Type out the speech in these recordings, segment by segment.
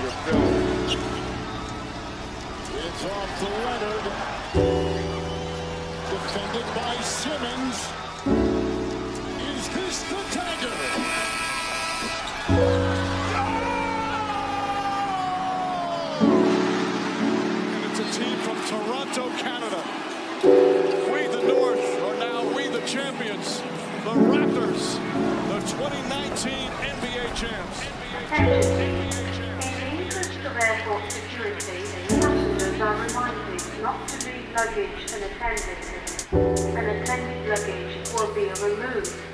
your. It's off to Leonard. Defended by Simmons. Is this the Tiger? And it's a team from Toronto, Canada. We, the North, are now we, the champions. The Raptors, the 2019 NBA champs. In the interest of airport security, and passengers are reminded not to leave luggage unattended. Unattended luggage will be removed.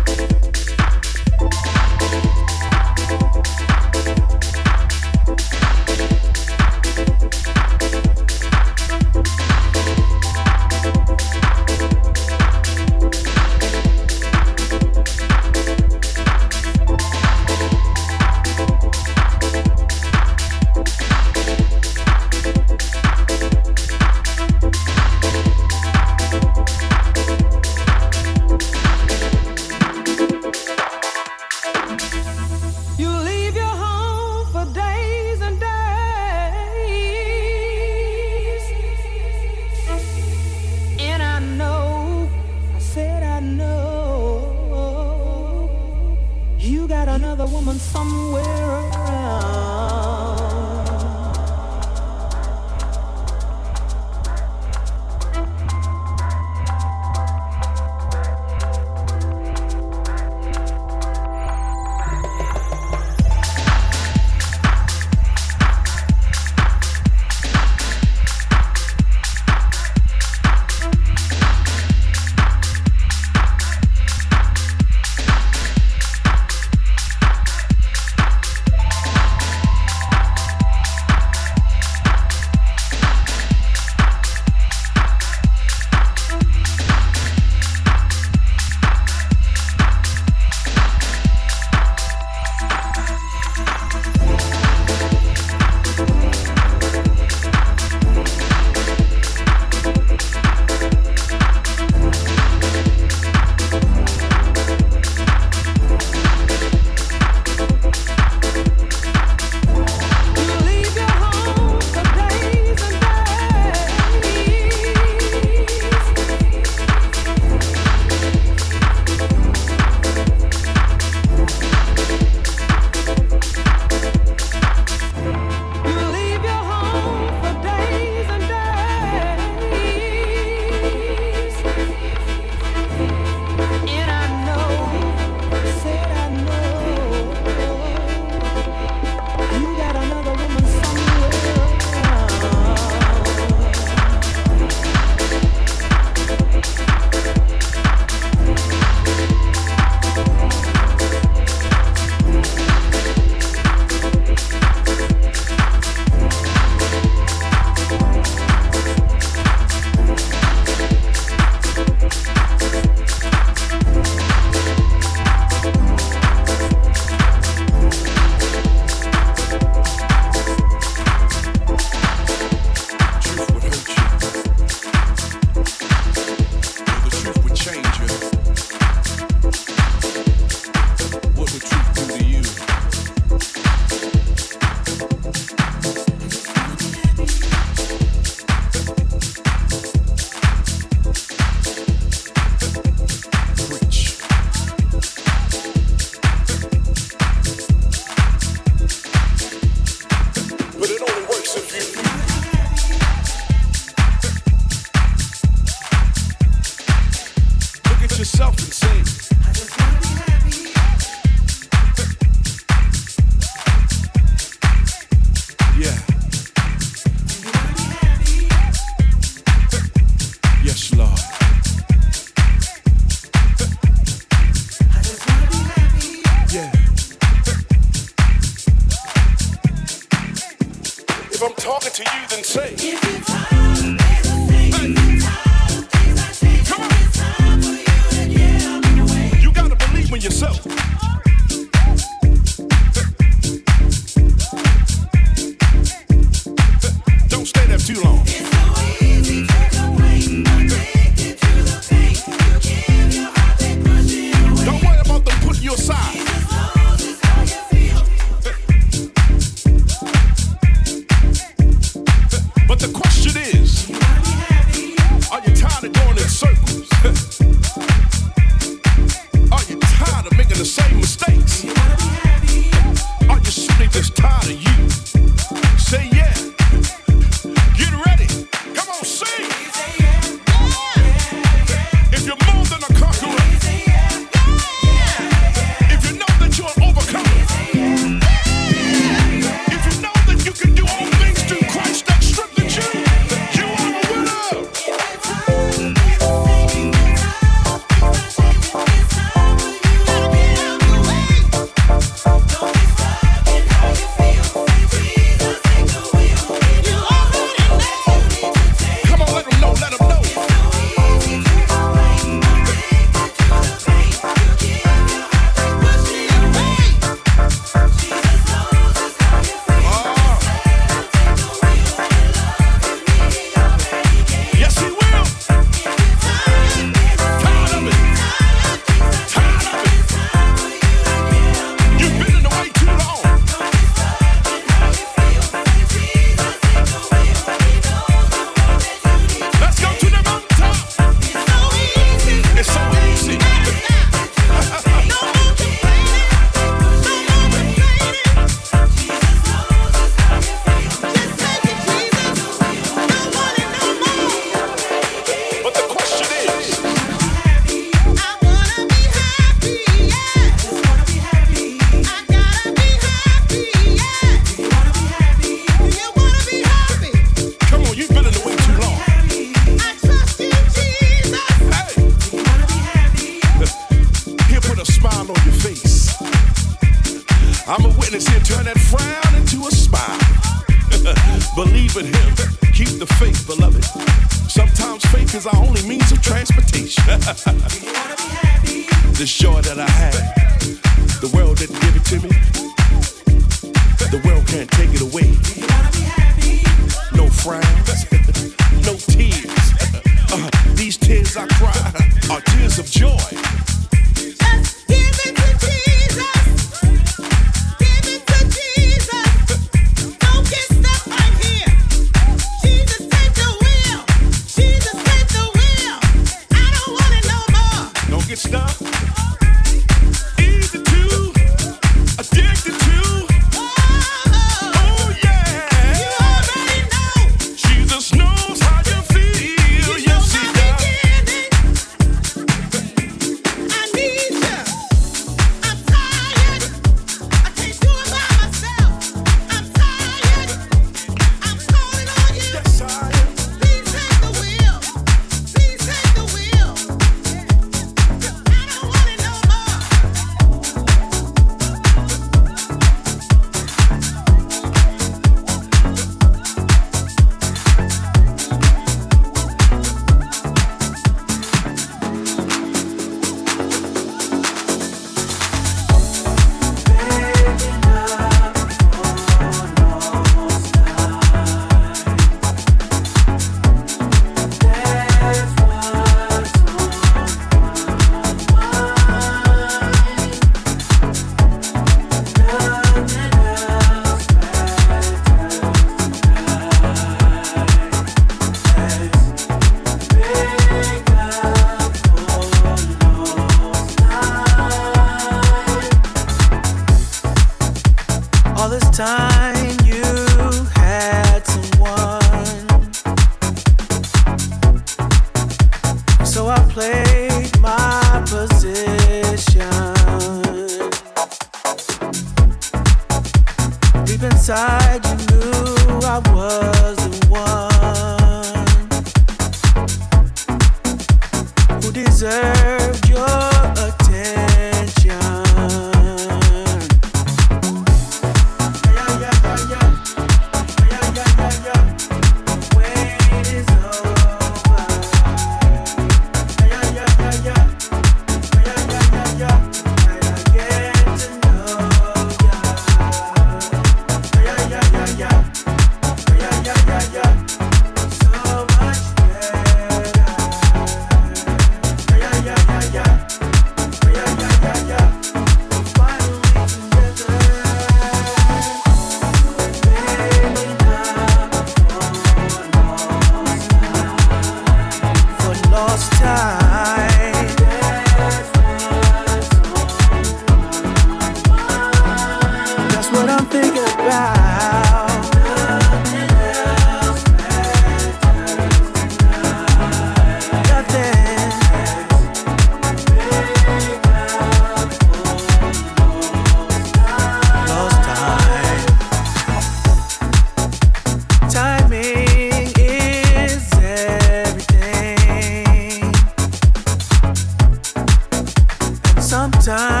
time.